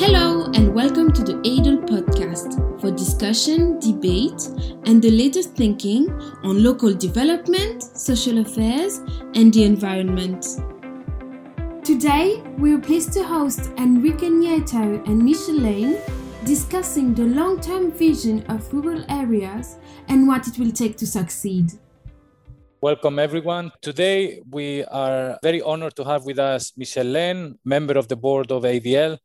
Hello, and welcome to the ADLE podcast for discussion, debate, and the latest thinking on local development, social affairs, and the environment. Today, we are pleased to host Enrique Nieto and Michel Lane discussing the long term vision of rural areas and what it will take to succeed. Welcome, everyone. Today, we are very honored to have with us Michel Lane, member of the board of ADL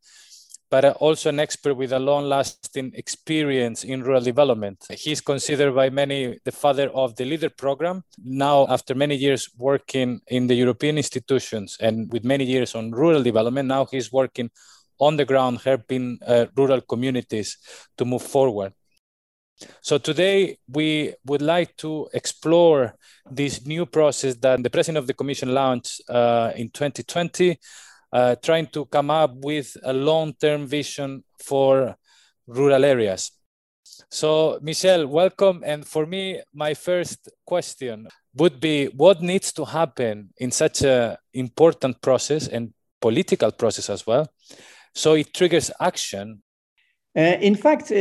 but also an expert with a long lasting experience in rural development. He's considered by many the father of the LEADER program. Now, after many years working in the European institutions and with many years on rural development, now he's working on the ground helping uh, rural communities to move forward. So today we would like to explore this new process that the president of the commission launched uh, in 2020 uh, trying to come up with a long-term vision for rural areas. So, Michel, welcome. And for me, my first question would be what needs to happen in such an important process and political process as well so it triggers action uh, in fact, uh,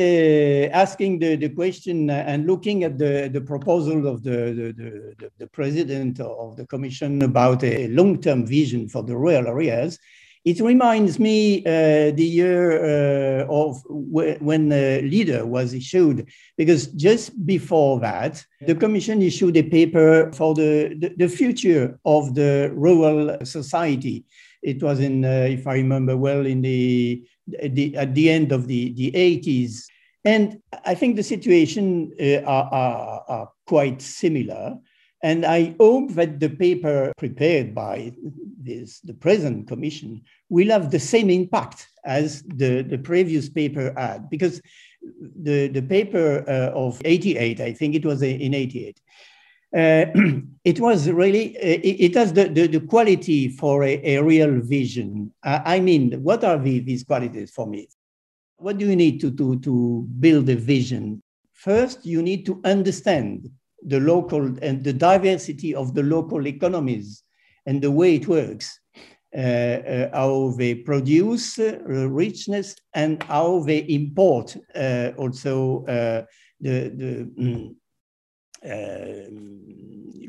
asking the, the question and looking at the, the proposal of the, the, the, president of the commission about a long-term vision for the rural areas, it reminds me uh, the year uh, of when the leader was issued, because just before that, the Commission issued a paper for the, the future of the rural society. It was in, uh, if I remember well, in the the, at the end of the, the 80s. And I think the situation uh, are, are, are, quite similar. And I hope that the paper prepared by this, the present commission will have the same impact as the, the previous paper had, because the, the paper uh, of 88, I think it was in 88, uh, it was really, uh, it, it, has the, the, the quality for a, a real vision. Uh, I mean, what are the, these qualities for me? What do you need to, to, to build a vision? First, you need to understand the local and the diversity of the local economies and the way it works, uh, uh, how they produce uh, richness and how they import also the, the mm, uh,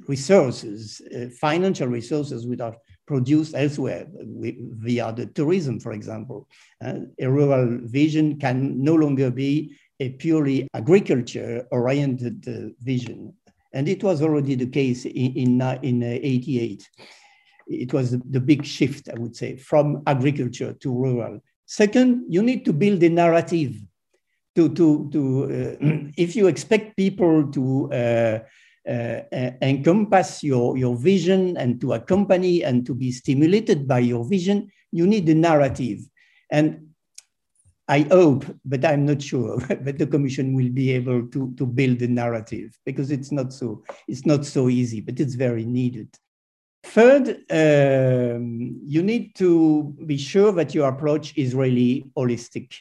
resources, uh, financial resources which are produced elsewhere via the tourism, for example. Uh, a rural vision can no longer be a purely agriculture-oriented uh, vision. And it was already the case in, in, in uh, 88. It was the big shift, I would say, from agriculture to rural. Second, you need to build a narrative to to to uh, if you expect people to uh, uh, encompass your your vision and to accompany and to be stimulated by your vision, you need a narrative. And I hope, but I'm not sure that the Commission will be able to, to build a narrative because it's not so it's not so easy, but it's very needed. Third, um, you need to be sure that your approach is really holistic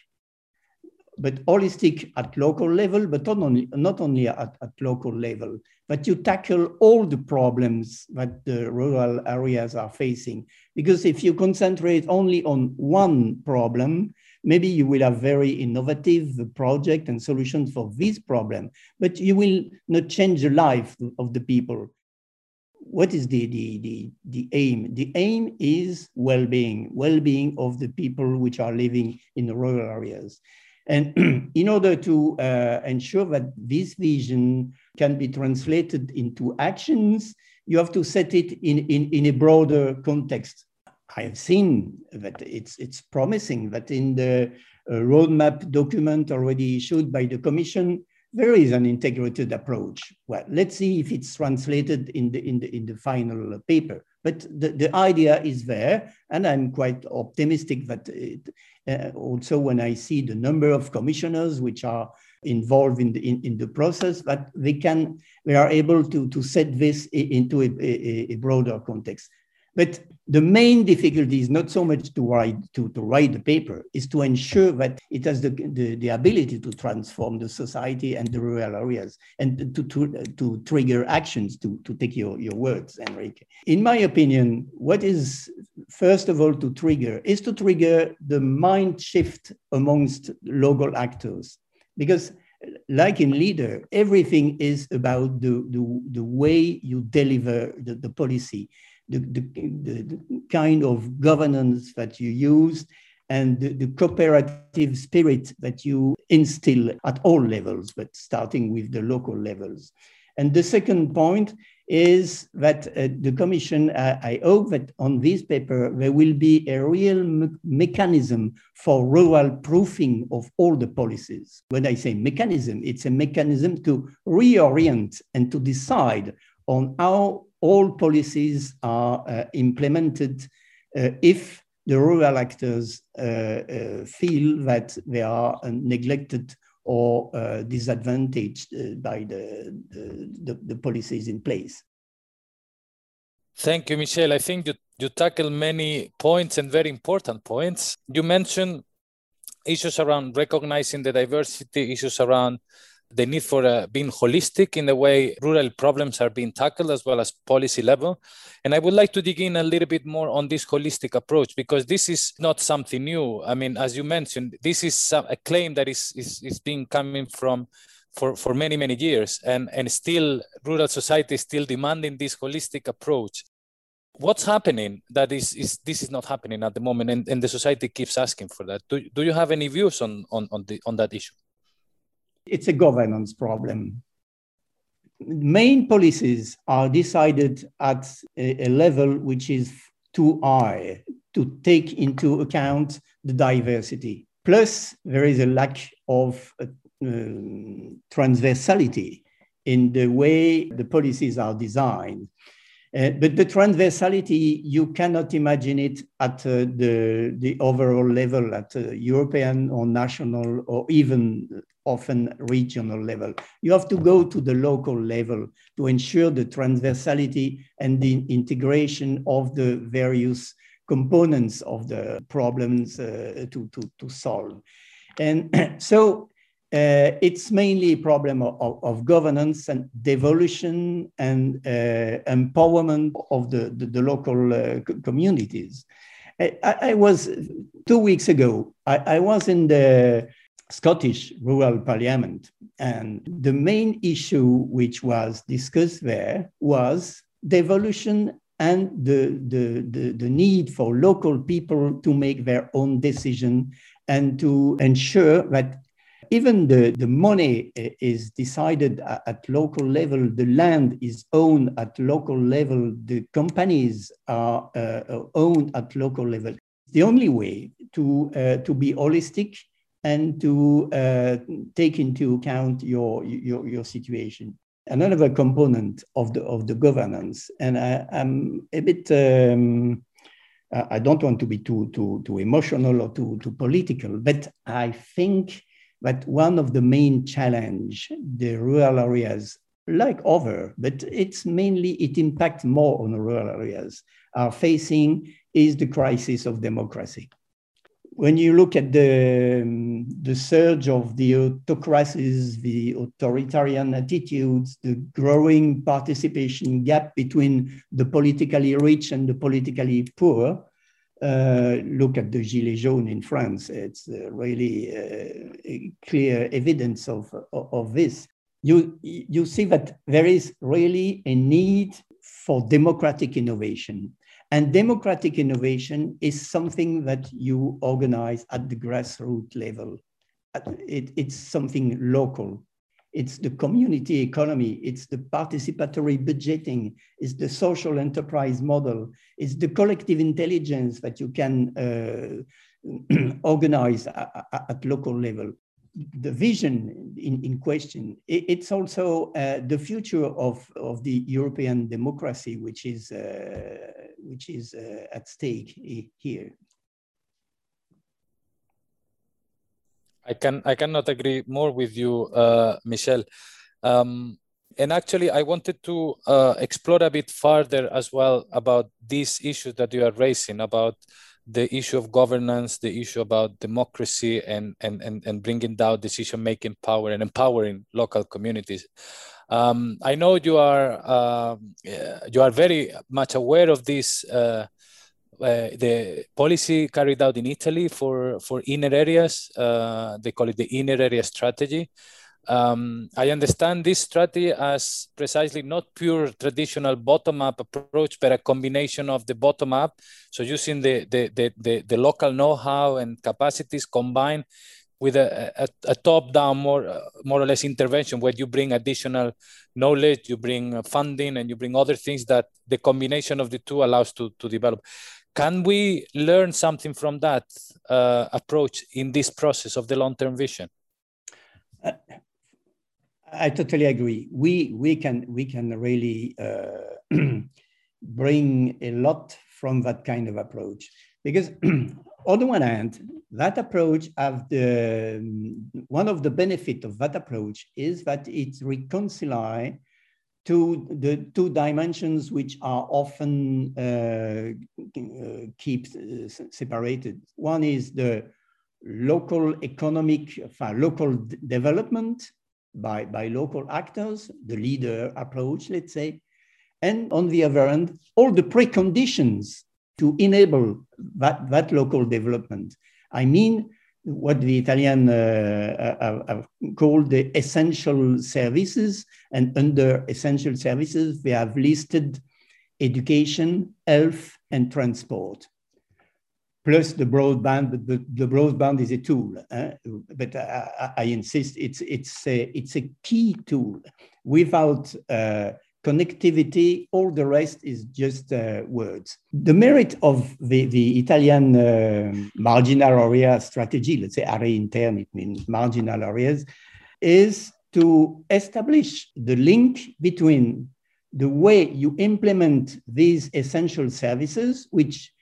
but holistic at local level, but not only, not only at, at local level, but you tackle all the problems that the rural areas are facing. Because if you concentrate only on one problem, maybe you will have very innovative project and solutions for this problem, but you will not change the life of the people. What is the, the, the, the aim? The aim is well-being, well-being of the people which are living in the rural areas. And in order to uh, ensure that this vision can be translated into actions, you have to set it in, in, in a broader context. I have seen that it's, it's promising that in the uh, roadmap document already issued by the Commission, there is an integrated approach. Well, let's see if it's translated in the, in the, in the final paper. But the, the idea is there, and I'm quite optimistic that it, uh, also when I see the number of commissioners which are involved in the, in, in the process, that they can, they are able to, to set this into a, a, a broader context. But the main difficulty is not so much to write to, to write the paper, is to ensure that it has the, the, the ability to transform the society and the rural areas and to, to, to trigger actions to, to take your, your words, Enrique. In my opinion, what is first of all to trigger is to trigger the mind shift amongst local actors. Because like in leader, everything is about the, the, the way you deliver the, the policy, the, the, the, kind of governance that you use, and the, the, cooperative spirit that you instill at all levels, but starting with the local levels. And the second point is that uh, the Commission, uh, I hope that on this paper, there will be a real me mechanism for rural proofing of all the policies. When I say mechanism, it's a mechanism to reorient and to decide on how all policies are uh, implemented uh, if the rural actors uh, uh, feel that they are neglected or disadvantaged by the, the, the, policies in place. Thank you, Michel. I think you, you tackle many points and very important points. You mentioned issues around recognizing the diversity, issues around the need for uh, being holistic in the way rural problems are being tackled as well as policy level. And I would like to dig in a little bit more on this holistic approach because this is not something new. I mean, as you mentioned, this is a claim that is, is, is being coming from for, for many, many years. And, and still, rural society is still demanding this holistic approach. What's happening that is, is this is not happening at the moment and, and the society keeps asking for that? Do, do you have any views on, on, on, the, on that issue? It's a governance problem. Main policies are decided at a, a level which is too high to take into account the diversity. Plus, there is a lack of uh, transversality in the way the policies are designed. Uh, but the transversality, you cannot imagine it at uh, the, the overall level, at uh, European or national or even often regional level. You have to go to the local level to ensure the transversality and the integration of the various components of the problems uh, to, to, to solve. And so uh, it's mainly a problem of, of, governance and devolution and uh, empowerment of the, the, the local uh, communities. I, I, was, two weeks ago, I, I, was in the Scottish Rural Parliament, and the main issue which was discussed there was devolution and the, the, the, the need for local people to make their own decision and to ensure that even the, the money is decided at local level, the land is owned at local level, the companies are uh, owned at local level. The only way to, uh, to be holistic and to uh, take into account your, your, your situation. Another component of the, of the governance, and I, am a bit, um, I don't want to be too, too, too emotional or too, too political, but I think that one of the main challenge the rural areas, like other, but it's mainly, it impacts more on rural areas, are facing is the crisis of democracy. When you look at the, the surge of the autocracies, the authoritarian attitudes, the growing participation gap between the politically rich and the politically poor, uh, look at the Gilets jaunes in France. It's uh, really uh, clear evidence of, of, of, this. You, you see that there is really a need for democratic innovation. And democratic innovation is something that you organize at the grassroots level. It, it's something local. It's the community economy, it's the participatory budgeting, it's the social enterprise model, it's the collective intelligence that you can uh, organize at, at, local level. The vision in, in question, it, it's also uh, the future of, of the European democracy, which is, uh, which is uh, at stake here. I can I cannot agree more with you, uh, Michel. Um, And actually, I wanted to uh, explore a bit further as well about these issues that you are raising about the issue of governance, the issue about democracy, and and and, and bringing down decision making power and empowering local communities. Um, I know you are uh, you are very much aware of this. Uh, uh, the policy carried out in Italy for for inner areas, uh, they call it the inner area strategy, um, I understand this strategy as precisely not pure traditional bottom-up approach, but a combination of the bottom-up, so using the, the, the, the, the local know-how and capacities combined with a, a, a top-down, more, uh, more or less intervention where you bring additional knowledge, you bring funding, and you bring other things that the combination of the two allows to, to develop. Can we learn something from that uh, approach in this process of the long-term vision? Uh, I totally agree. We we can we can really uh, bring a lot from that kind of approach because on the one hand, that approach have the one of the benefit of that approach is that it reconcile to the two dimensions which are often uh, uh, keep uh, separated. One is the local economic, uh, local development by, by local actors, the leader approach, let's say, and on the other hand, all the preconditions to enable that, that local development. I mean, what the Italian uh, uh, uh, uh have, have called the essential services, and under essential services, they have listed education, health, and transport plus the broadband, but the, the broadband is a tool. Uh, but I, I, insist, it's, it's, a, it's a key tool. Without uh, connectivity, all the rest is just uh, words. The merit of the, the Italian uh, marginal area strategy, let's say area interne, it means marginal areas, is to establish the link between the way you implement these essential services, which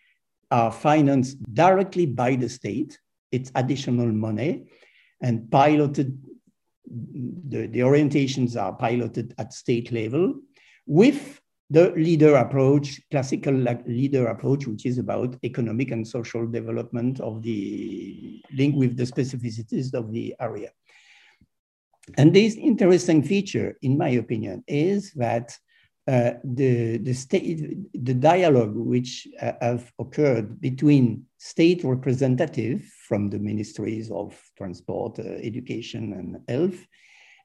are financed directly by the state. It's additional money and piloted, the, the orientations are piloted at state level with the leader approach, classical leader approach, which is about economic and social development of the link with the specificities of the area. And this interesting feature, in my opinion, is that uh, the, the, state, the dialogue which uh, have occurred between state representatives from the ministries of transport, uh, education, and health,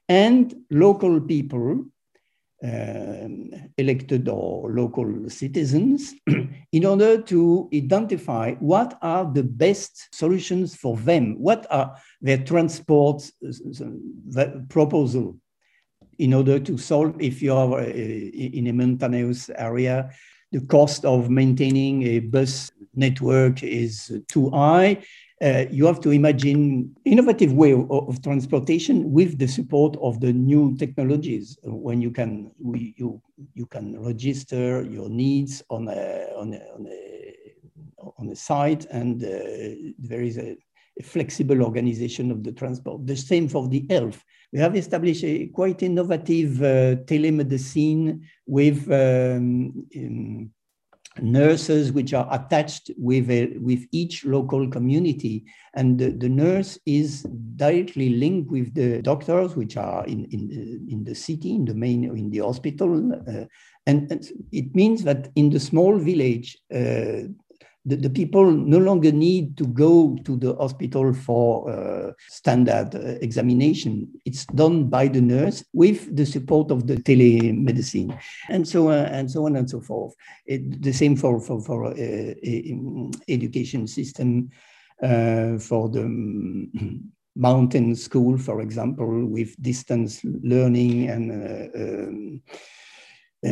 and local people, um, elected or local citizens, in order to identify what are the best solutions for them, what are their transport uh, proposal in order to solve, if you are uh, in a mountainous area, the cost of maintaining a bus network is too high. Uh, you have to imagine innovative way of, of, transportation with the support of the new technologies when you can we, you you can register your needs on a on a, on a, on site and uh, there is a, flexible organization of the transport the same for the health we have established a quite innovative uh, telemedicine with um, nurses which are attached with, a, with each local community. And the, the, nurse is directly linked with the doctors, which are in, in, the, in the city, in the main, in the hospital. Uh, and, and, it means that in the small village, uh, the, the, people no longer need to go to the hospital for uh, standard uh, examination. It's done by the nurse with the support of the telemedicine, and so uh, and so on and so forth. It, the same for for, for uh, education system for the mountain school, for example, with distance learning and. Um,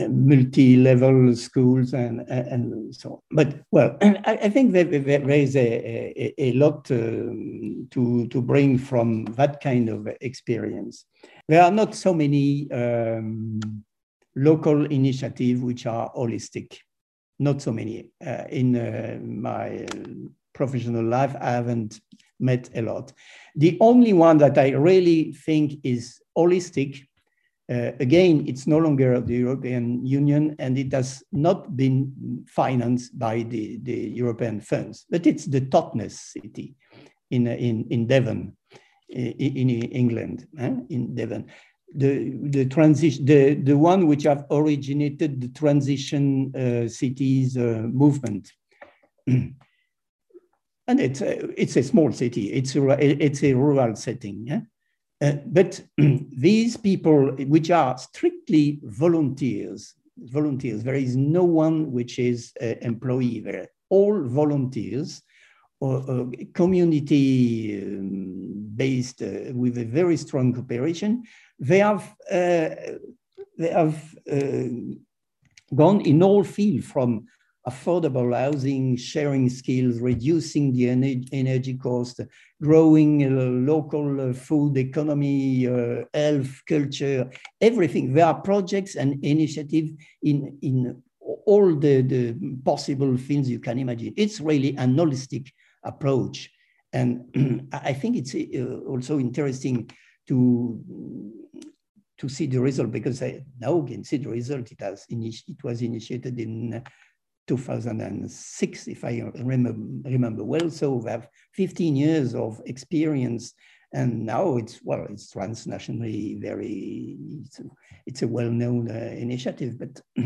multi-level schools and, and so on. But well, I, I think there, there is a, a, a lot um, to, to bring from that kind of experience. There are not so many um, local initiatives which are holistic. Not so many. Uh, in uh, my professional life, I haven't met a lot. The only one that I really think is holistic Uh, again, it's no longer the European Union and it has not been financed by the, the European funds, but it's the Totnes city in, in, in Devon, in, in England, eh? in Devon. The, the transition, the, the one which have originated the transition uh, cities uh, movement. and it's a, it's a small city, it's a, it's a rural setting. Yeah? Uh, but these people, which are strictly volunteers, volunteers, there is no one which is an employee there, all volunteers, or, or community um, based uh, with a very strong cooperation. They have, uh, they have uh, gone in all fields from affordable housing, sharing skills, reducing the energy cost, growing uh, local uh, food economy, uh, health, culture, everything. There are projects and initiatives in, in all the, the possible things you can imagine. It's really an holistic approach. And I think it's also interesting to to see the result because I now can see the result. It has it was initiated in 2006, if I remember, remember well. So we have 15 years of experience and now it's, well, it's transnationally very, it's a, it's a well-known uh, initiative, but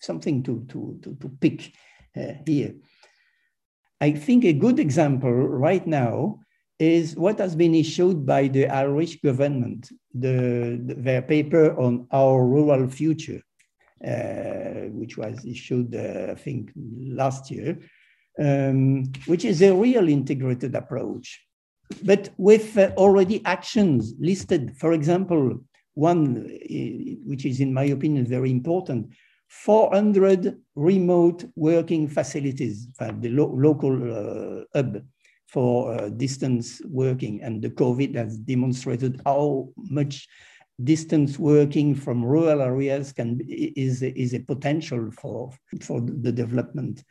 something to, to, to, to pick uh, here. I think a good example right now is what has been issued by the Irish government, the, the, their paper on our rural future. Uh, which was issued, uh, I think, last year, um, which is a real integrated approach, but with uh, already actions listed. For example, one, which is in my opinion very important, 400 remote working facilities, the lo local uh, hub for uh, distance working. And the COVID has demonstrated how much distance working from rural areas can is, is a potential for, for the development.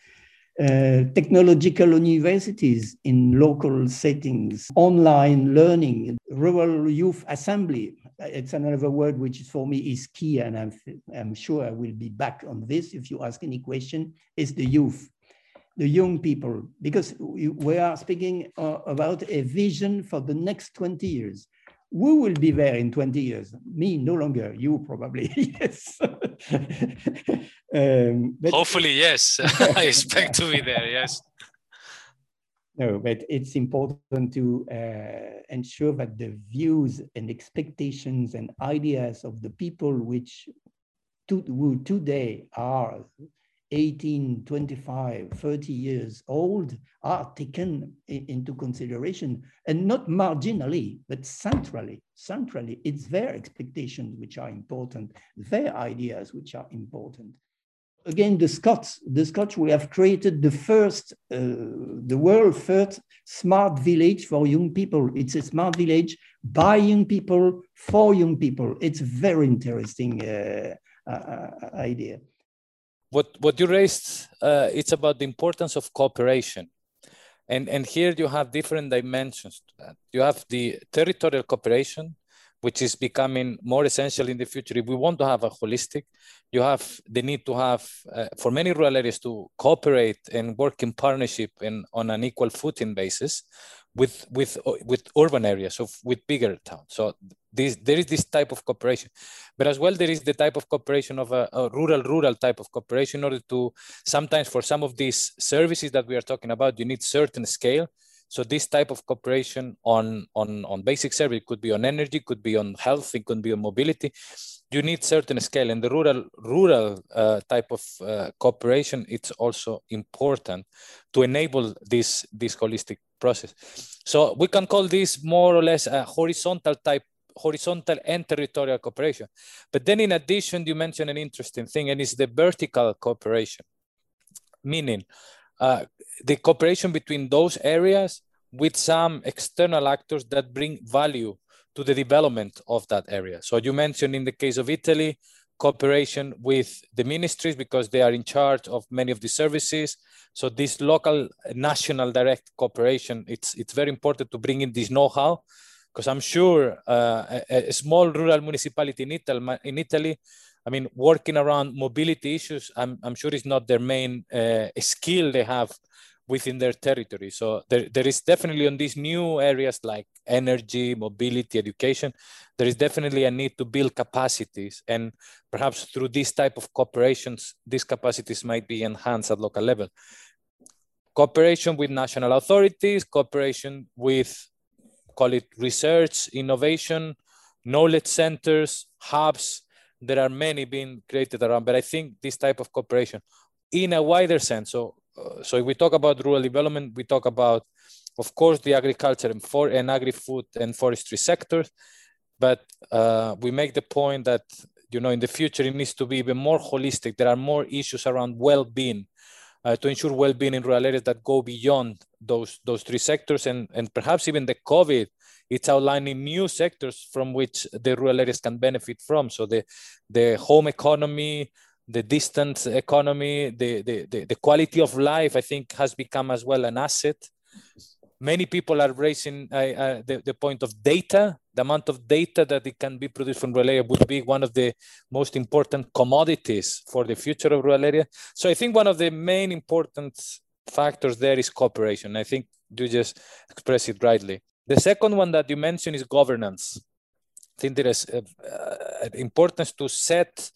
Uh, technological universities in local settings, online learning, rural youth assembly. It's another word which for me is key, and I'm, I'm sure I will be back on this if you ask any question, is the youth, the young people, because we are speaking uh, about a vision for the next 20 years who will be there in 20 years? Me, no longer. You probably, yes. um, but, Hopefully, yes. I expect to be there, yes. No, but it's important to uh, ensure that the views and expectations and ideas of the people which to, who today are 18, 25, 30 years old are taken into consideration and not marginally, but centrally. Centrally, it's their expectations which are important, their ideas which are important. Again, the Scots, the Scots, we have created the first, uh, the world first smart village for young people. It's a smart village by young people, for young people. It's very interesting uh, uh, idea what what you raised uh, it's about the importance of cooperation. And and here you have different dimensions to that. You have the territorial cooperation which is becoming more essential in the future. If we want to have a holistic you have the need to have uh, for many rural areas to cooperate and work in partnership and on an equal footing basis with with with urban areas of with bigger towns. So this there is this type of cooperation. But as well there is the type of cooperation of a, a, rural rural type of cooperation in order to sometimes for some of these services that we are talking about you need certain scale so this type of cooperation on on on basic service could be on energy could be on health it could be on mobility. You need certain scale. And the rural rural uh, type of uh, cooperation it's also important to enable this this holistic process. So we can call this more or less a horizontal type horizontal and territorial cooperation. But then in addition you mentioned an interesting thing and it's the vertical cooperation. Meaning uh, the cooperation between those areas with some external actors that bring value to the development of that area. So you mentioned in the case of Italy, cooperation with the ministries because they are in charge of many of the services. So this local national direct cooperation, it's, it's very important to bring in this know-how because I'm sure uh, a, a, small rural municipality in Italy, in Italy, I mean, working around mobility issues, I'm, I'm sure it's not their main uh, skill they have within their territory. So there, there is definitely on these new areas like energy, mobility, education, there is definitely a need to build capacities. And perhaps through this type of cooperations, these capacities might be enhanced at local level. Cooperation with national authorities, cooperation with, call it research, innovation, knowledge centers, hubs. There are many being created around, but I think this type of cooperation in a wider sense, so uh, so if we talk about rural development, we talk about, of course, the agriculture and, for, and agri-food and forestry sectors, but uh, we make the point that you know in the future it needs to be even more holistic. There are more issues around well-being uh, to ensure well-being in rural areas that go beyond those those three sectors, and and perhaps even the COVID it's outlining new sectors from which the rural areas can benefit from. So the the home economy, the distance economy, the, the, the, the, quality of life, I think, has become as well an asset. Many people are raising uh, uh, the, the point of data. The amount of data that it can be produced from rural area would be one of the most important commodities for the future of rural area. So I think one of the main important factors there is cooperation. I think you just express it rightly. The second one that you mentioned is governance. I think there is uh, uh importance to set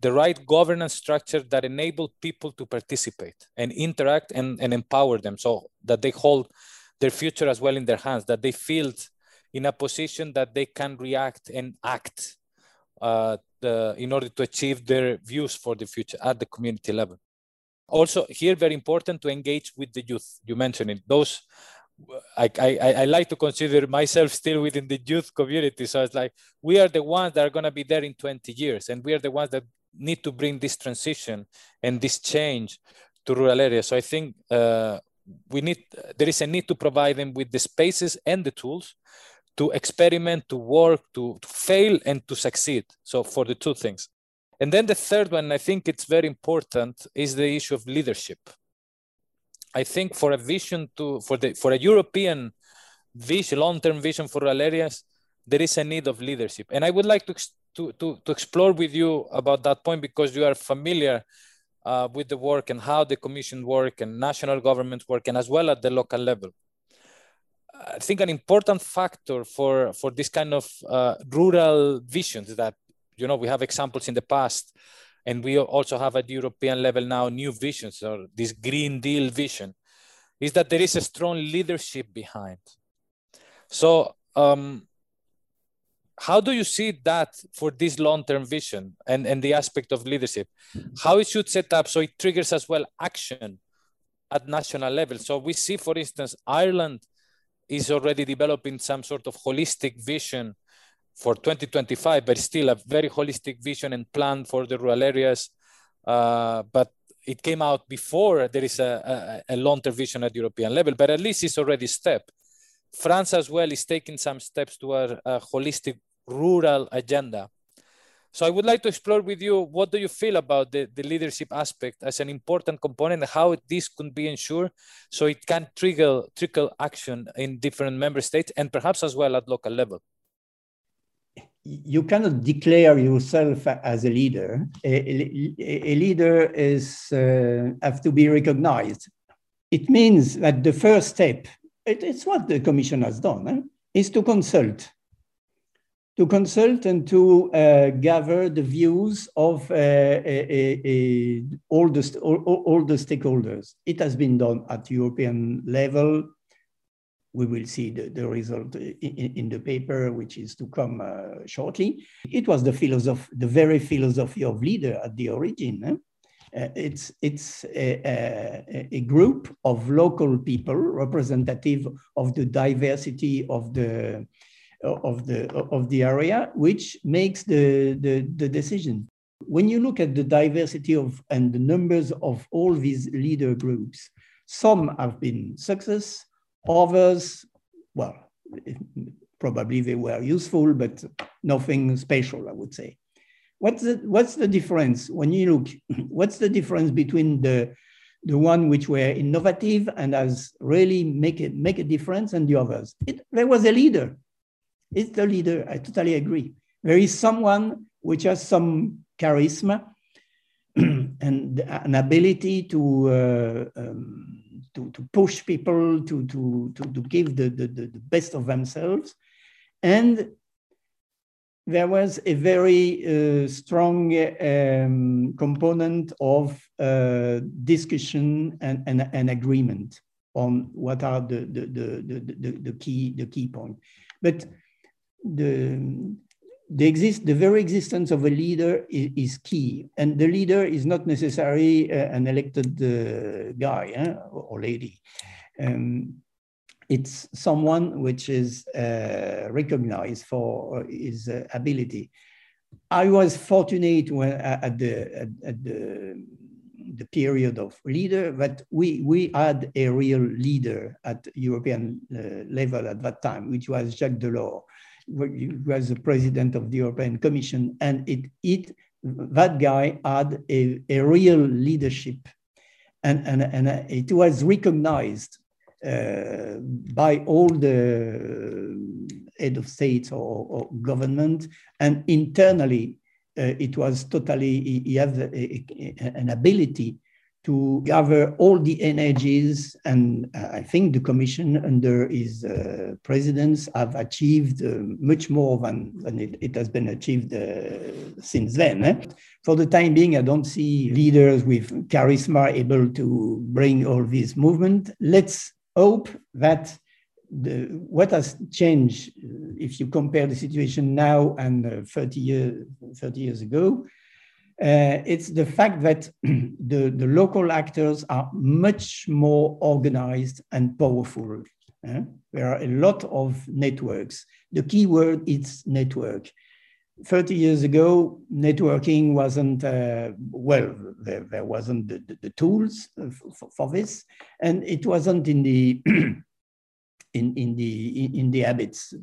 the right governance structure that enable people to participate and interact and, and empower them so that they hold their future as well in their hands, that they feel in a position that they can react and act uh, the, in order to achieve their views for the future at the community level. Also, here, very important to engage with the youth. You mentioned it. Those I, I, I like to consider myself still within the youth community. So it's like we are the ones that are going to be there in 20 years, and we are the ones that need to bring this transition and this change to rural areas. So I think uh, we need there is a need to provide them with the spaces and the tools to experiment, to work, to, to fail, and to succeed. So for the two things. And then the third one, I think it's very important, is the issue of leadership. I think for a vision to for the for a European vision, long-term vision for rural areas, there is a need of leadership. And I would like to to, to, to explore with you about that point because you are familiar uh, with the work and how the commission work and national governments work and as well at the local level. I think an important factor for, for this kind of uh, rural visions that, you know, we have examples in the past and we also have at European level now new visions or this Green Deal vision is that there is a strong leadership behind. So um, how do you see that for this long-term vision and, and the aspect of leadership how it should set up so it triggers as well action at national level so we see for instance ireland is already developing some sort of holistic vision for 2025 but still a very holistic vision and plan for the rural areas uh, but it came out before there is a, a, a long-term vision at european level but at least it's already a step France as well is taking some steps toward a holistic rural agenda. So I would like to explore with you what do you feel about the, the leadership aspect as an important component how this could be ensured so it can trigger trickle action in different member states and perhaps as well at local level. You cannot declare yourself as a leader. A, a, a leader is uh, have to be recognized. It means that the first step, it, it's what the Commission has done, eh, is to consult to consult and to uh, gather the views of uh, a, all, the, all, all, the stakeholders. It has been done at European level. We will see the, the result in, in the paper, which is to come uh, shortly. It was the philosophy, the very philosophy of leader at the origin. Eh? Uh, it's it's a, a, a, group of local people representative of the diversity of the of the of the area, which makes the, the, the decision. When you look at the diversity of and the numbers of all these leader groups, some have been success, others, well, probably they were useful, but nothing special, I would say. What's the, what's the difference when you look? What's the difference between the the one which were innovative and has really make it make a difference and the others? It, there was a leader It's the leader. I totally agree. There is someone which has some charisma and an ability to, uh, um, to, to push people to, to, to, to give the, the, the best of themselves. And there was a very uh, strong um, component of uh, discussion and, and, and, agreement on what are the, the, the, the, the, key, the key point. But the, the, exist, the very existence of a leader is, is key. And the leader is not necessarily uh, an elected uh, guy eh, or lady. Um, it's someone which is uh, recognized for his uh, ability. I was fortunate when uh, at the at, at, the the period of leader that we we had a real leader at European uh, level at that time, which was Jacques Delors, was the president of the European Commission, and it it that guy had a, a real leadership, and and and it was recognized uh, by all the head of states or, or government, and internally, uh, it was totally, he has a, a, an ability to gather all the energies. And uh, I think the Commission under his uh, presidents have achieved uh, much more than, than it, it has been achieved uh, since then. Eh? For the time being, I don't see leaders with charisma able to bring all this movement. Let's hope that the, what has changed, uh, if you compare the situation now and uh, 30, year, 30 years ago, uh, it's the fact that the, the local actors are much more organized and powerful. Uh, there are a lot of networks. The key word is network. 30 years ago, networking wasn't, uh, well, there, there wasn't the, the, the tools for, for, this, and it wasn't in the, in, in, the, in the habits.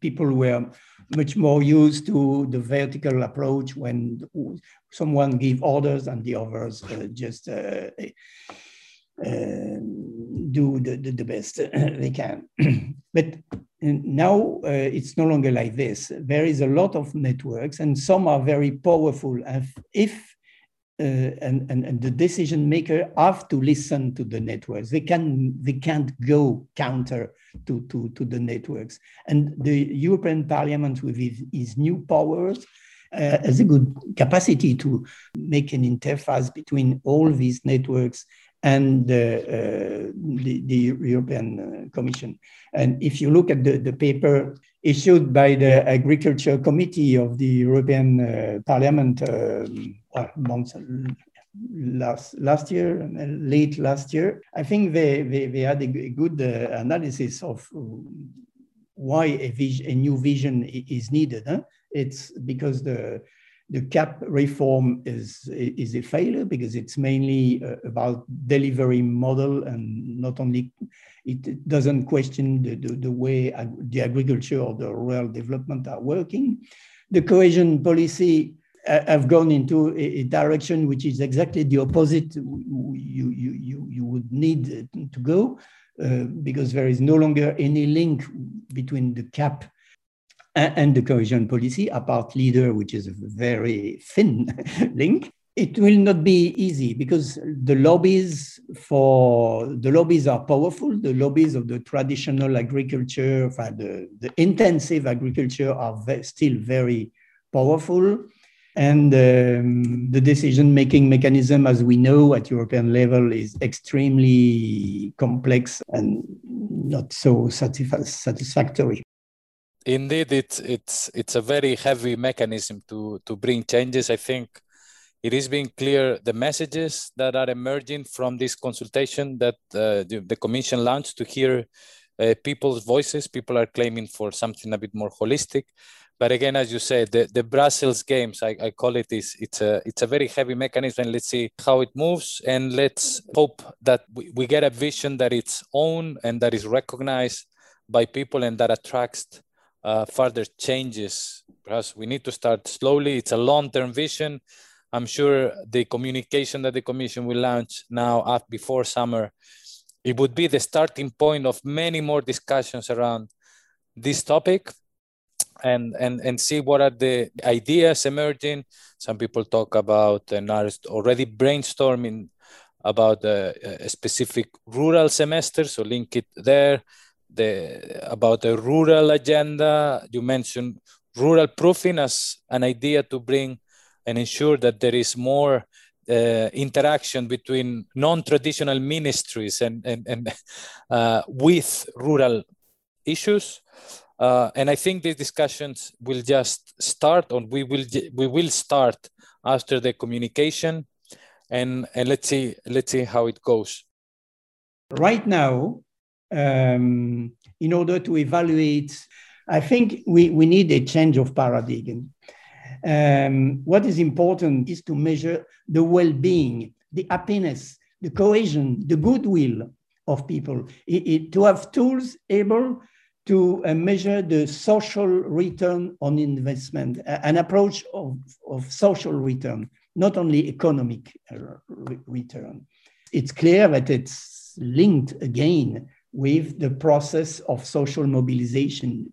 People were much more used to the vertical approach when someone give orders and the others uh, just uh, uh, do the, the, the best they can. but now uh, it's no longer like this. There is a lot of networks, and some are very powerful. If uh, and, and, and the decision maker have to listen to the networks. They can they can't go counter to, to, to the networks. And the European Parliament with his new powers uh, has a good capacity to make an interface between all these networks and uh, the, the, European uh, Commission. And if you look at the, the paper issued by the Agriculture Committee of the European uh, Parliament well, months, last last year, late last year, I think they, they, they had a, good uh, analysis of why a, vision, a new vision is needed. Huh? It's because the the CAP reform is, is a failure because it's mainly uh, about delivery model and not only, it doesn't question the, the, the way ag the agriculture or the rural development are working. The cohesion policy uh, have gone into a, a, direction which is exactly the opposite you, you, you, you would need to go uh, because there is no longer any link between the CAP and the cohesion policy, apart leader, which is a very thin link, it will not be easy because the lobbies for the lobbies are powerful. The lobbies of the traditional agriculture, the, the intensive agriculture are ve still very powerful. And um, the decision making mechanism, as we know at European level, is extremely complex and not so satisfactory. Indeed, it's it's it's a very heavy mechanism to to bring changes. I think it is being clear the messages that are emerging from this consultation that uh, the, the, Commission launched to hear uh, people's voices. People are claiming for something a bit more holistic. But again, as you said, the, the Brussels games, I, I call it is it's a it's a very heavy mechanism. Let's see how it moves, and let's hope that we, we get a vision that it's own and that is recognized by people and that attracts uh, further changes. Perhaps we need to start slowly. It's a long-term vision. I'm sure the communication that the Commission will launch now uh, before summer, it would be the starting point of many more discussions around this topic. and and and see what are the ideas emerging. Some people talk about and are already brainstorming about a, a specific rural semester, so link it there. The about a rural agenda. You mentioned rural proofing as an idea to bring and ensure that there is more uh, interaction between non-traditional ministries and, and, and uh, with rural issues. Uh, and I think these discussions will just start, or we will we will start after the communication, and and let's see let's see how it goes. Right now, um, in order to evaluate, I think we, we need a change of paradigm. Um, what is important is to measure the well being, the happiness, the cohesion, the goodwill of people, it, it, to have tools able to uh, measure the social return on investment, an approach of, of social return, not only economic uh, re return. It's clear that it's linked again with the process of social mobilization.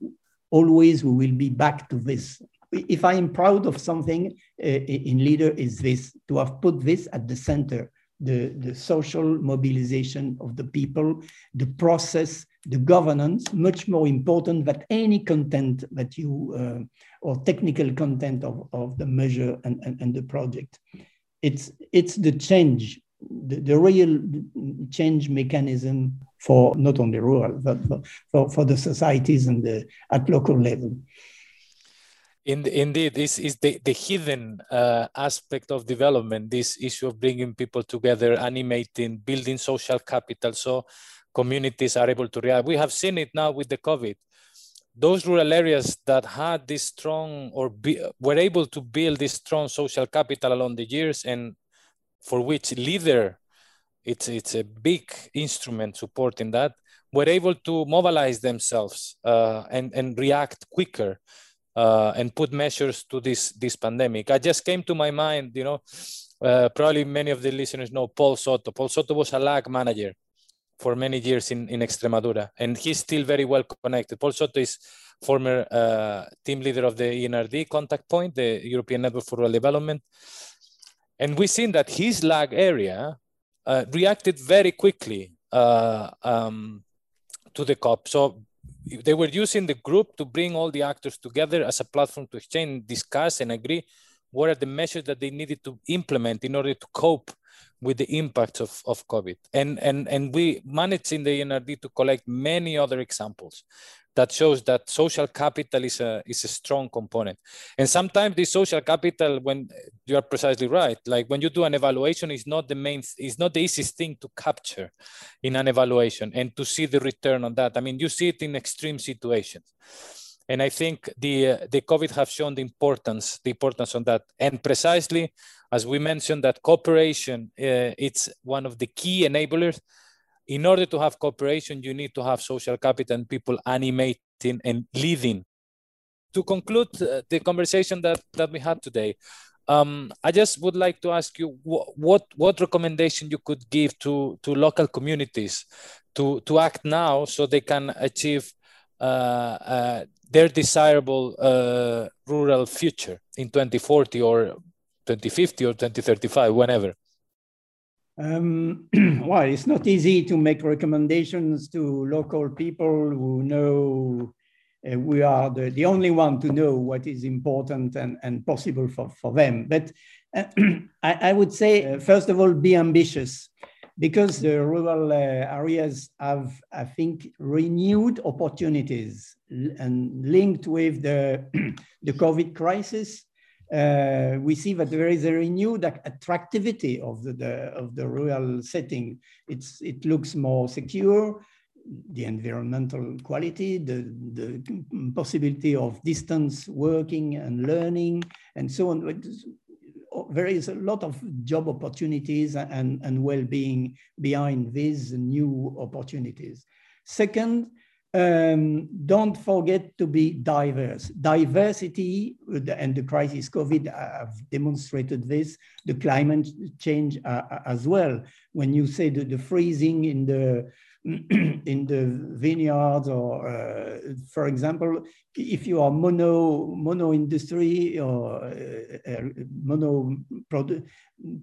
Always we will be back to this if I am proud of something uh, in leader is this, to have put this at the center, the, the social mobilization of the people, the process, the governance, much more important than any content that you, uh, or technical content of, of the measure and, and, and the project. It's, it's the change, the, the real change mechanism for not only rural, but for, for the societies and the, at local level. In, indeed, this is the, the hidden uh, aspect of development, this issue of bringing people together, animating, building social capital so communities are able to react. We have seen it now with the COVID. Those rural areas that had this strong or be, were able to build this strong social capital along the years and for which leader, it's, it's a big instrument supporting that, were able to mobilize themselves uh, and, and react quicker uh, and put measures to this this pandemic. I just came to my mind, you know, uh, probably many of the listeners know Paul Soto. Paul Soto was a LAG manager for many years in, in Extremadura, and he's still very well connected. Paul Soto is former uh, team leader of the ENRD contact point, the European Network for Rural Development. And we've seen that his LAG area uh, reacted very quickly uh, um, to the COP. So they were using the group to bring all the actors together as a platform to exchange, discuss, and agree what are the measures that they needed to implement in order to cope with the impacts of, of COVID. And, and, and we managed in the ENRD to collect many other examples that shows that social capital is a, is a strong component. And sometimes the social capital, when you are precisely right, like when you do an evaluation, is not the main, is not the easiest thing to capture in an evaluation and to see the return on that. I mean, you see it in extreme situations. And I think the, uh, the COVID have shown the importance, the importance on that. And precisely, as we mentioned, that cooperation, uh, it's one of the key enablers in order to have cooperation, you need to have social capital and people animating and leading. To conclude uh, the conversation that, that we had today, um, I just would like to ask you wh- what what recommendation you could give to to local communities to to act now so they can achieve uh, uh, their desirable uh, rural future in 2040 or 2050 or 2035, whenever. Um, well, it's not easy to make recommendations to local people who know uh, we are the, the only one to know what is important and, and possible for, for them. But uh, I, I, would say, uh, first of all, be ambitious because the rural uh, areas have, I think, renewed opportunities and linked with the, the COVID crisis uh, we see that there is a renewed attractivity of the, the, of the rural setting. It's, it looks more secure, the environmental quality, the, the possibility of distance working and learning, and so on. There is a lot of job opportunities and, and well-being behind these new opportunities. Second, um, don't forget to be diverse. Diversity, and the crisis COVID have demonstrated this, the climate change uh, uh, as well. When you say the, the freezing in the in the vineyards or, uh, for example, if you are mono mono industry or uh, uh mono product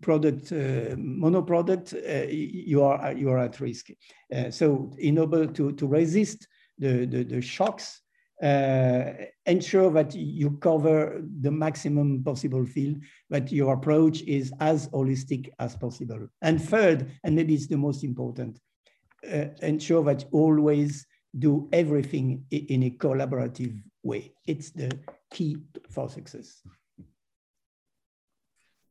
product uh, mono product, uh, you are you are at risk. So in order to to resist the the, the shocks uh, ensure that you cover the maximum possible field, that your approach is as holistic as possible. And third, and maybe it's the most important, uh, ensure that you always do everything in a collaborative way. It's the key for success.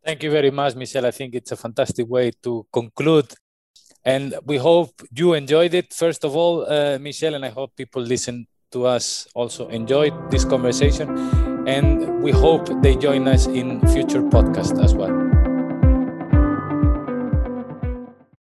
Thank you very much, Michel. I think it's a fantastic way to conclude. And we hope you enjoyed it, first of all, uh, Michel, and I hope people listen to us also enjoyed this conversation. And we hope they join us in future podcasts as well.